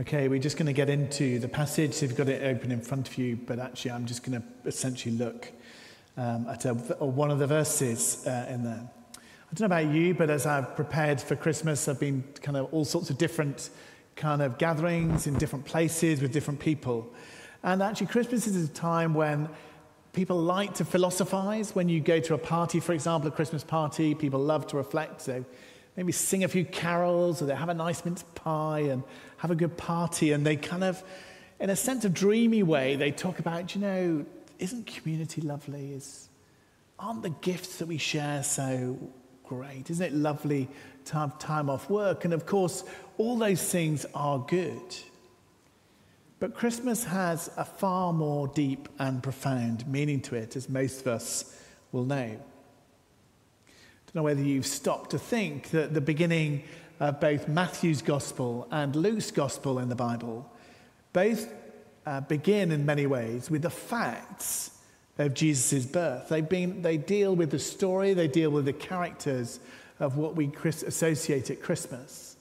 Okay, we're just going to get into the passage. You've got it open in front of you, but actually, I'm just going to essentially look um, at a, one of the verses uh, in there. I don't know about you, but as I've prepared for Christmas, I've been kind of all sorts of different kind of gatherings in different places with different people. And actually, Christmas is a time when people like to philosophize. When you go to a party, for example, a Christmas party, people love to reflect. So maybe sing a few carols or they have a nice mince pie and have a good party. And they kind of, in a sense of dreamy way, they talk about, you know, isn't community lovely? Is, aren't the gifts that we share so great. Isn't it lovely to have time off work? And of course, all those things are good. But Christmas has a far more deep and profound meaning to it, as most of us will know. Don't know whether you've stopped to think that the beginning of both Matthew's gospel and Luke's gospel in the Bible both uh, begin in many ways with the facts of Jesus' birth. They've been, they deal with the story, they deal with the characters of what we associate at Christmas.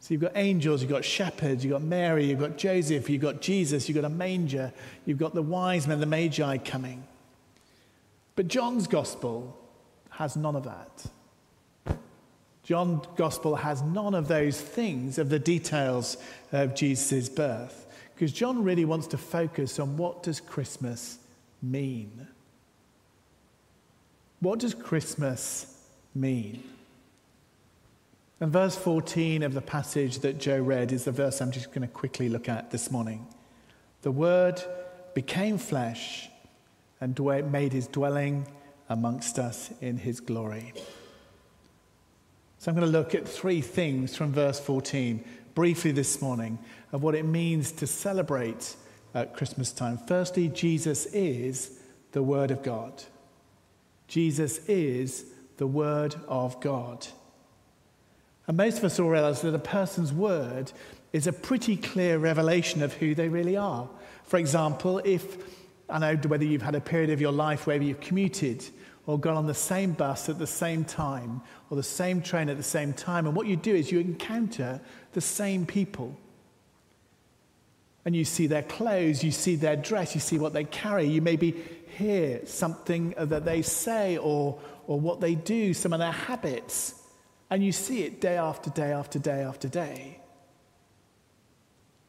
So you've got angels, you've got shepherds, you've got Mary, you've got Joseph, you've got Jesus, you've got a manger, you've got the wise men, the magi coming. But John's gospel has none of that. John's gospel has none of those things, of the details of Jesus' birth. Because John really wants to focus on what does Christmas mean? What does Christmas mean? And verse 14 of the passage that Joe read is the verse I'm just going to quickly look at this morning. The Word became flesh and made his dwelling amongst us in his glory. So I'm going to look at three things from verse 14 briefly this morning of what it means to celebrate at Christmas time. Firstly, Jesus is the Word of God. Jesus is the Word of God. And most of us all realize that a person's word is a pretty clear revelation of who they really are. For example, if I know whether you've had a period of your life where you've commuted or gone on the same bus at the same time or the same train at the same time, and what you do is you encounter the same people and you see their clothes, you see their dress, you see what they carry. You maybe hear something that they say or, or what they do, some of their habits, and you see it day after day after day after day.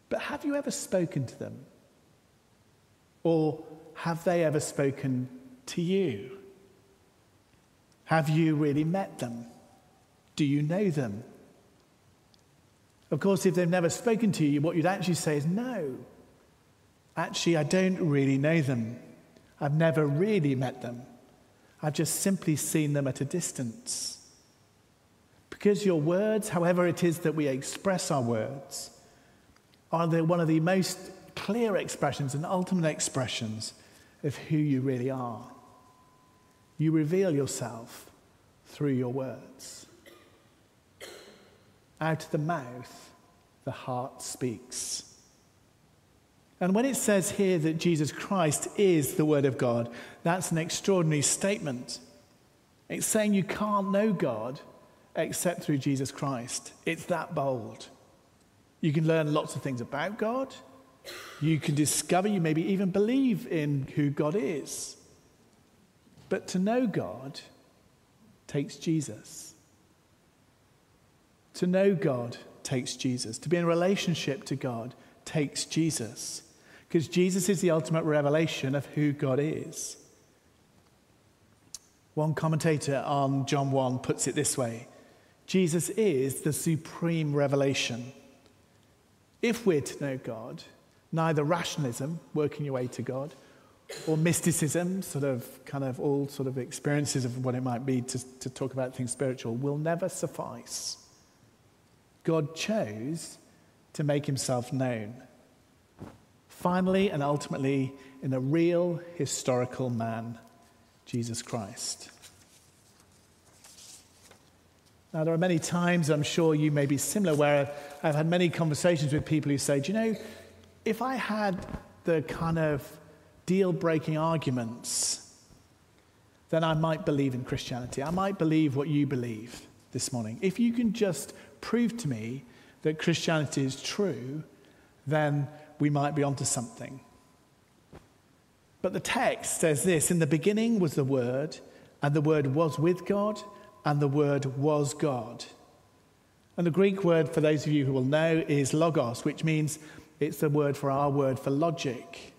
But have you ever spoken to them? Or have they ever spoken to you? Have you really met them? Do you know them? Of course, if they've never spoken to you, what you'd actually say is, No, actually, I don't really know them. I've never really met them. I've just simply seen them at a distance. Because your words, however it is that we express our words, are the, one of the most clear expressions and ultimate expressions of who you really are. You reveal yourself through your words. Out of the mouth, the heart speaks. And when it says here that Jesus Christ is the Word of God, that's an extraordinary statement. It's saying you can't know God except through Jesus Christ. It's that bold. You can learn lots of things about God. You can discover, you maybe even believe in who God is. But to know God takes Jesus. To know God takes Jesus. To be in relationship to God takes Jesus. Because Jesus is the ultimate revelation of who God is. One commentator on John 1 puts it this way Jesus is the supreme revelation. If we're to know God, neither rationalism, working your way to God, or mysticism, sort of kind of all sort of experiences of what it might be to, to talk about things spiritual, will never suffice. God chose to make himself known. Finally and ultimately, in a real historical man, Jesus Christ. Now, there are many times, I'm sure you may be similar, where I've had many conversations with people who say, Do you know, if I had the kind of deal breaking arguments, then I might believe in Christianity. I might believe what you believe this morning. If you can just prove to me that Christianity is true, then we might be onto something. But the text says this In the beginning was the Word, and the Word was with God, and the Word was God. And the Greek word, for those of you who will know, is logos, which means it's the word for our word for logic.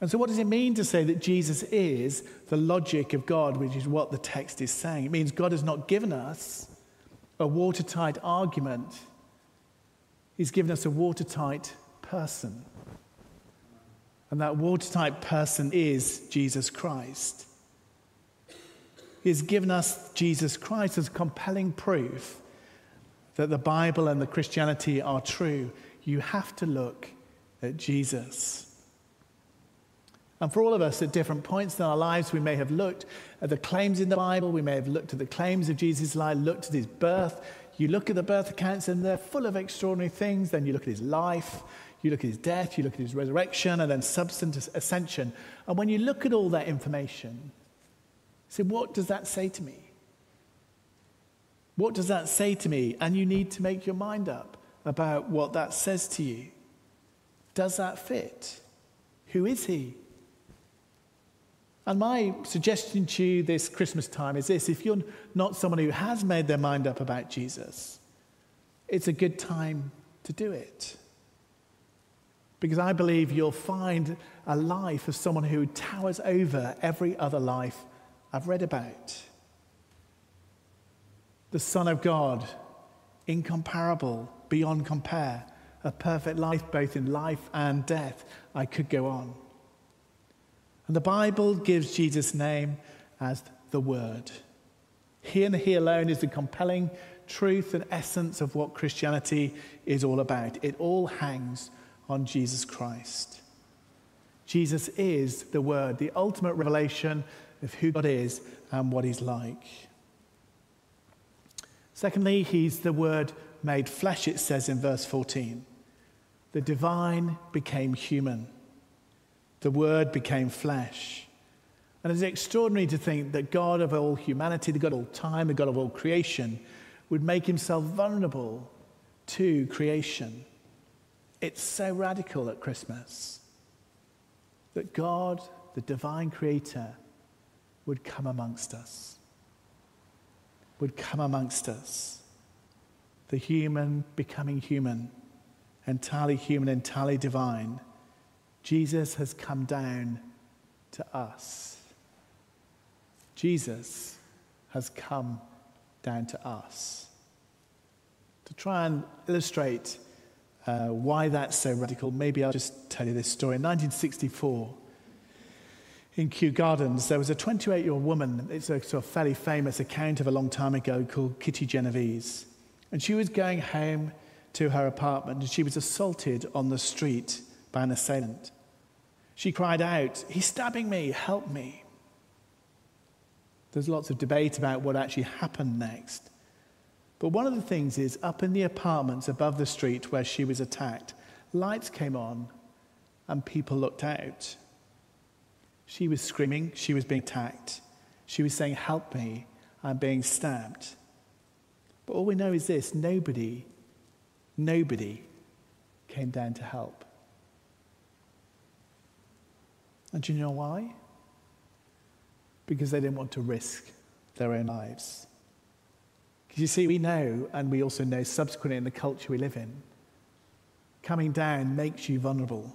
And so, what does it mean to say that Jesus is the logic of God, which is what the text is saying? It means God has not given us a watertight argument, He's given us a watertight person. And that watertight person is Jesus Christ. He's given us Jesus Christ as compelling proof that the Bible and the Christianity are true, you have to look at Jesus. And for all of us at different points in our lives, we may have looked at the claims in the Bible, we may have looked at the claims of Jesus' life, looked at his birth. You look at the birth accounts and they're full of extraordinary things. Then you look at his life, you look at his death, you look at his resurrection, and then substance ascension. And when you look at all that information, say, what does that say to me? What does that say to me? And you need to make your mind up about what that says to you. Does that fit? Who is he? And my suggestion to you this Christmas time is this if you're not someone who has made their mind up about Jesus, it's a good time to do it. Because I believe you'll find a life of someone who towers over every other life I've read about the Son of God, incomparable, beyond compare, a perfect life both in life and death. I could go on. And the Bible gives Jesus' name as the Word. He and He alone is the compelling truth and essence of what Christianity is all about. It all hangs on Jesus Christ. Jesus is the Word, the ultimate revelation of who God is and what He's like. Secondly, he's the word made flesh, it says in verse 14. The divine became human. The word became flesh. And it's extraordinary to think that God of all humanity, the God of all time, the God of all creation, would make himself vulnerable to creation. It's so radical at Christmas that God, the divine creator, would come amongst us would come amongst us. The human becoming human, entirely human, entirely divine. Jesus has come down to us. Jesus has come down to us. To try and illustrate uh, why that's so radical, maybe I'll just tell you this story. In 1964, in Kew Gardens, there was a 28 year old woman. It's a sort of fairly famous account of a long time ago called Kitty Genovese. And she was going home to her apartment and she was assaulted on the street by an assailant. She cried out, He's stabbing me, help me. There's lots of debate about what actually happened next. But one of the things is up in the apartments above the street where she was attacked, lights came on and people looked out. She was screaming, she was being attacked. She was saying, Help me, I'm being stabbed. But all we know is this nobody, nobody came down to help. And do you know why? Because they didn't want to risk their own lives. Because you see, we know, and we also know subsequently in the culture we live in, coming down makes you vulnerable.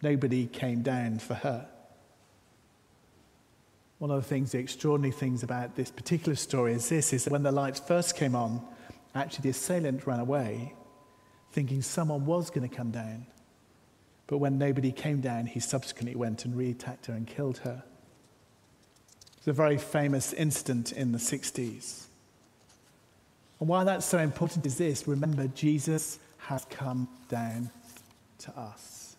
Nobody came down for her. One of the things, the extraordinary things about this particular story is this is that when the lights first came on, actually the assailant ran away, thinking someone was going to come down. But when nobody came down, he subsequently went and re-attacked her and killed her. It's a very famous incident in the 60s. And why that's so important is this remember, Jesus has come down to us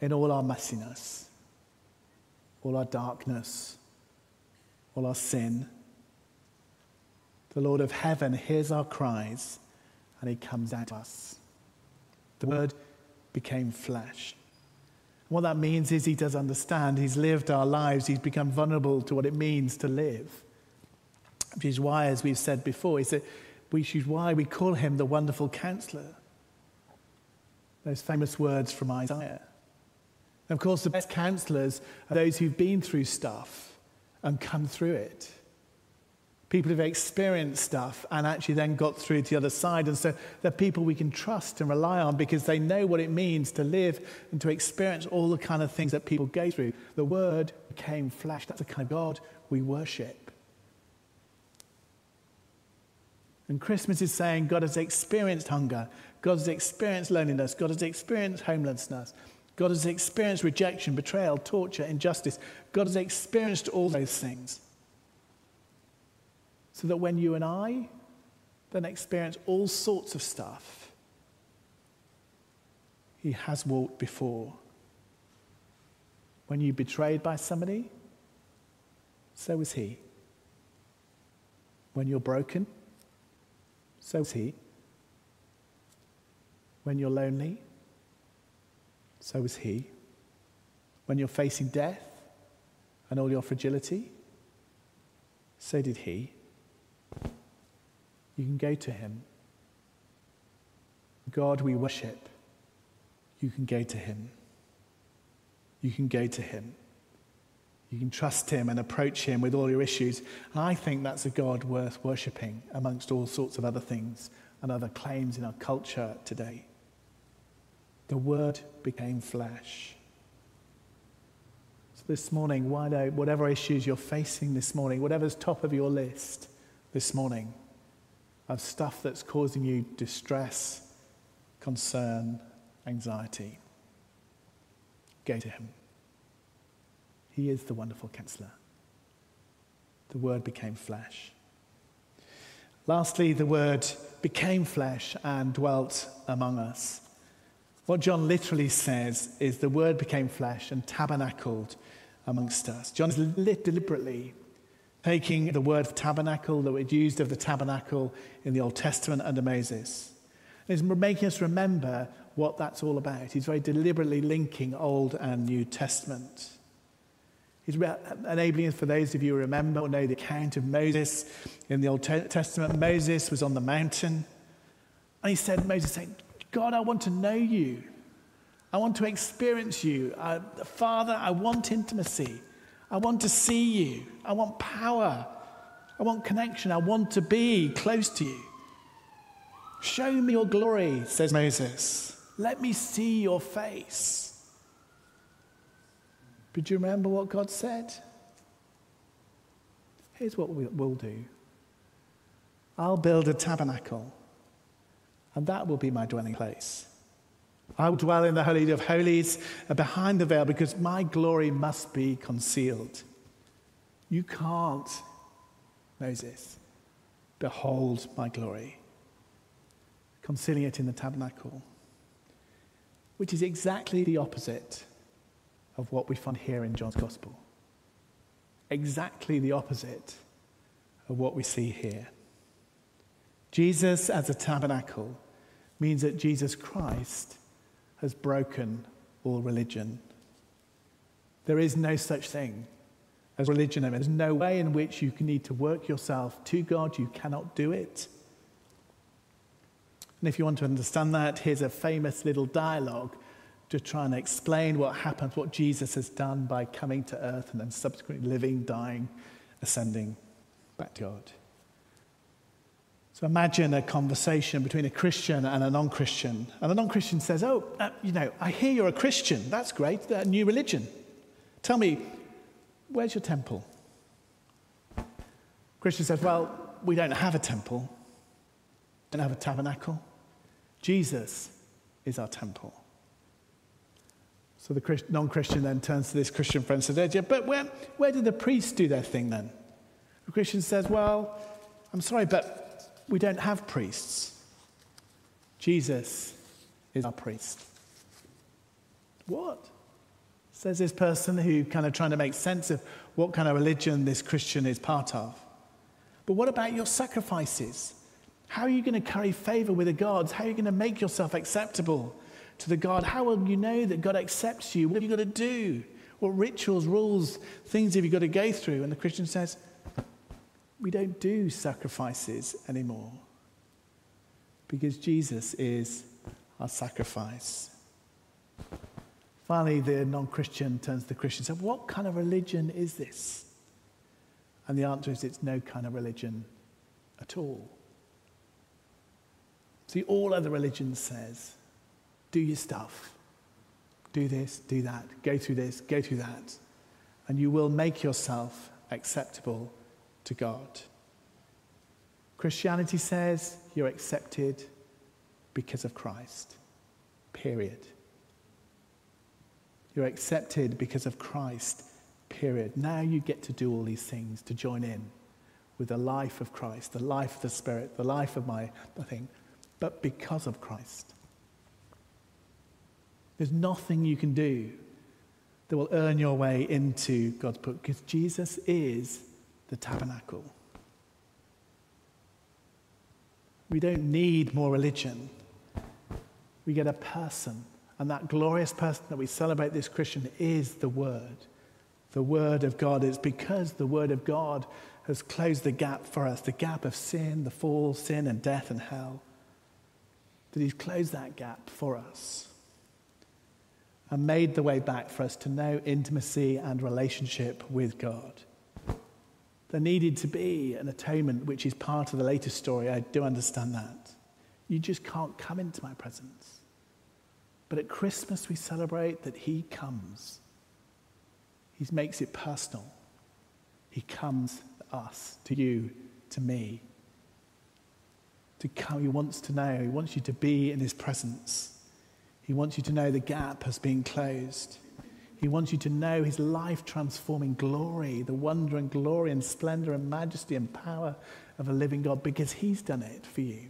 in all our messiness, all our darkness, all our sin. The Lord of heaven hears our cries and he comes at us. The Word became flesh. What that means is he does understand. He's lived our lives. He's become vulnerable to what it means to live. Which is why, as we've said before, is that which is why we call him the wonderful counselor. Those famous words from Isaiah. And of course, the best counselors are those who've been through stuff and come through it. People who've experienced stuff and actually then got through to the other side. And so they're people we can trust and rely on because they know what it means to live and to experience all the kind of things that people go through. The Word became flesh. That's the kind of God we worship. And Christmas is saying God has experienced hunger, God has experienced loneliness, God has experienced homelessness, God has experienced rejection, betrayal, torture, injustice. God has experienced all those things. So that when you and I then experience all sorts of stuff, He has walked before. When you're betrayed by somebody, so was He. When you're broken, so is He. When you're lonely, so was He. When you're facing death and all your fragility, so did He. You can go to Him. God, we worship. You can go to Him. You can go to Him. You can trust Him and approach Him with all your issues. And I think that's a God worth worshipping amongst all sorts of other things and other claims in our culture today. The Word became flesh. So this morning, whatever issues you're facing this morning, whatever's top of your list this morning of stuff that's causing you distress, concern, anxiety, go to Him. He is the wonderful counselor. The Word became flesh. Lastly, the Word became flesh and dwelt among us. What John literally says is the Word became flesh and tabernacled amongst us. John is deliberately taking the word tabernacle that was used of the tabernacle in the Old Testament under Moses. And he's making us remember what that's all about. He's very deliberately linking Old and New Testament. He's enabling us, for those of you who remember or know the account of Moses in the Old Testament. Moses was on the mountain, and he said, Moses said, God, I want to know you. I want to experience you. Uh, Father, I want intimacy. I want to see you. I want power. I want connection. I want to be close to you. Show me your glory, says Moses. Let me see your face. But do you remember what God said? Here's what we'll do I'll build a tabernacle, and that will be my dwelling place. I will dwell in the Holy of Holies uh, behind the veil because my glory must be concealed. You can't, Moses, behold my glory. Concealing it in the tabernacle, which is exactly the opposite of what we find here in John's Gospel. Exactly the opposite of what we see here. Jesus as a tabernacle means that Jesus Christ has broken all religion. There is no such thing as religion. There's no way in which you need to work yourself to God. You cannot do it. And if you want to understand that, here's a famous little dialogue to try and explain what happens, what Jesus has done by coming to earth and then subsequently living, dying, ascending back to God. So imagine a conversation between a Christian and a non Christian. And the non Christian says, Oh, uh, you know, I hear you're a Christian. That's great. New religion. Tell me, where's your temple? Christian says, Well, we don't have a temple, we don't have a tabernacle. Jesus is our temple. So the non Christian then turns to this Christian friend and says, But where, where did the priests do their thing then? The Christian says, Well, I'm sorry, but we don't have priests. Jesus is our priest. What? Says this person who kind of trying to make sense of what kind of religion this Christian is part of. But what about your sacrifices? How are you going to carry favor with the gods? How are you going to make yourself acceptable? to the God, how will you know that God accepts you? What have you got to do? What rituals, rules, things have you got to go through? And the Christian says, We don't do sacrifices anymore. because Jesus is our sacrifice. Finally, the non Christian turns to the Christian and says, What kind of religion is this? And the answer is, It's no kind of religion at all. See, all other religions says, Do your stuff. Do this, do that. Go through this, go through that. And you will make yourself acceptable to God. Christianity says you're accepted because of Christ. Period. You're accepted because of Christ. Period. Now you get to do all these things to join in with the life of Christ, the life of the Spirit, the life of my thing, but because of Christ. There's nothing you can do that will earn your way into God's book because Jesus is the tabernacle. We don't need more religion. We get a person. And that glorious person that we celebrate this Christian is the Word. The Word of God. It's because the Word of God has closed the gap for us the gap of sin, the fall, sin, and death and hell. That He's closed that gap for us and made the way back for us to know intimacy and relationship with God. There needed to be an atonement, which is part of the later story. I do understand that. You just can't come into my presence. But at Christmas, we celebrate that He comes. He makes it personal. He comes to us, to you, to me. To come, He wants to know, He wants you to be in His presence. He wants you to know the gap has been closed. He wants you to know his life transforming glory, the wonder and glory and splendor and majesty and power of a living God because he's done it for you.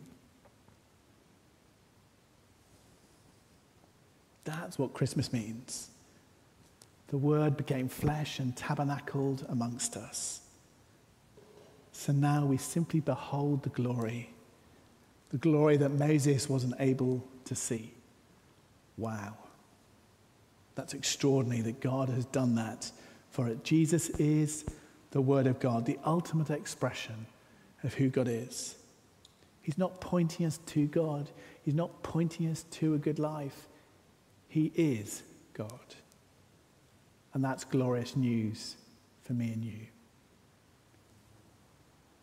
That's what Christmas means. The Word became flesh and tabernacled amongst us. So now we simply behold the glory, the glory that Moses wasn't able to see. Wow. That's extraordinary that God has done that for it. Jesus is the Word of God, the ultimate expression of who God is. He's not pointing us to God, He's not pointing us to a good life. He is God. And that's glorious news for me and you.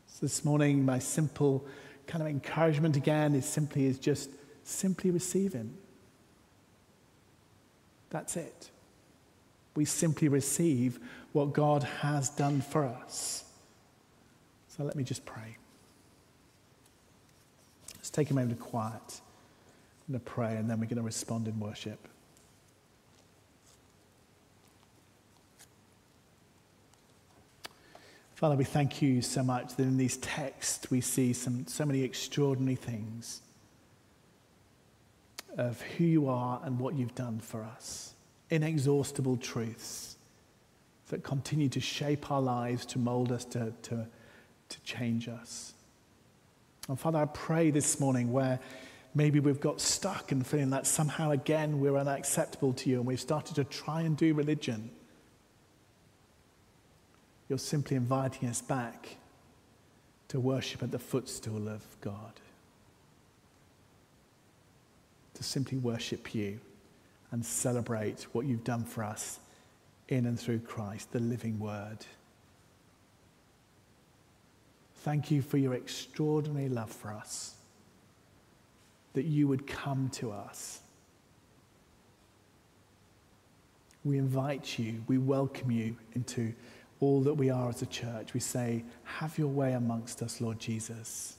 So this morning, my simple kind of encouragement again is simply is just simply receive Him. That's it. We simply receive what God has done for us. So let me just pray. Let's take a moment of quiet. I'm going to pray and then we're going to respond in worship. Father, we thank you so much that in these texts we see some, so many extraordinary things of who you are and what you've done for us. Inexhaustible truths that continue to shape our lives, to mold us, to, to, to change us. And Father, I pray this morning where maybe we've got stuck and feeling that somehow again we're unacceptable to you and we've started to try and do religion. You're simply inviting us back to worship at the footstool of God to simply worship you and celebrate what you've done for us in and through Christ, the living word. Thank you for your extraordinary love for us, that you would come to us. We invite you, we welcome you into all that we are as a church. We say, Have your way amongst us, Lord Jesus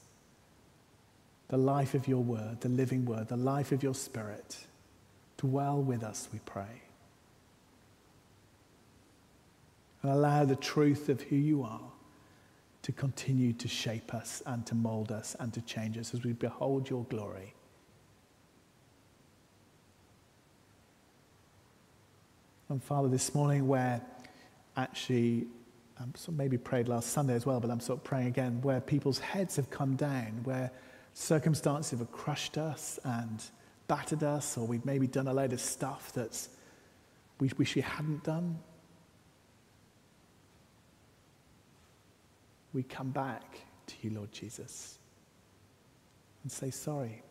the life of your word, the living word, the life of your spirit. Dwell with us, we pray. And allow the truth of who you are to continue to shape us and to mold us and to change us as we behold your glory. And Father, this morning, where actually, I'm sort of maybe prayed last Sunday as well, but I'm sort of praying again, where people's heads have come down, where Circumstances have crushed us and battered us, or we've maybe done a load of stuff that we wish we hadn't done. We come back to you, Lord Jesus, and say sorry.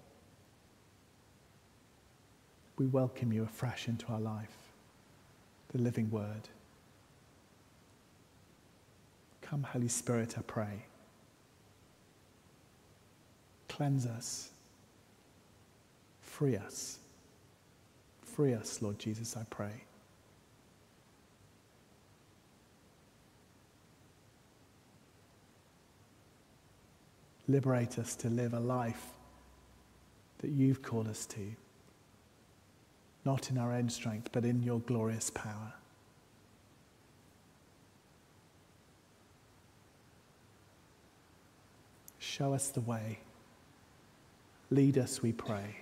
We welcome you afresh into our life, the living word. Come, Holy Spirit, I pray. Cleanse us. Free us. Free us, Lord Jesus, I pray. Liberate us to live a life that you've called us to, not in our own strength, but in your glorious power. Show us the way. Lead us, we pray.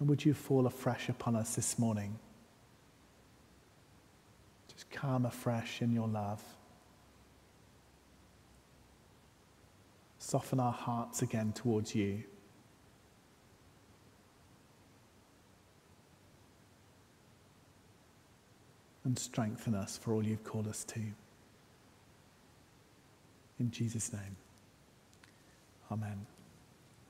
And would you fall afresh upon us this morning? Just come afresh in your love. Soften our hearts again towards you. And strengthen us for all you've called us to. In Jesus' name, amen.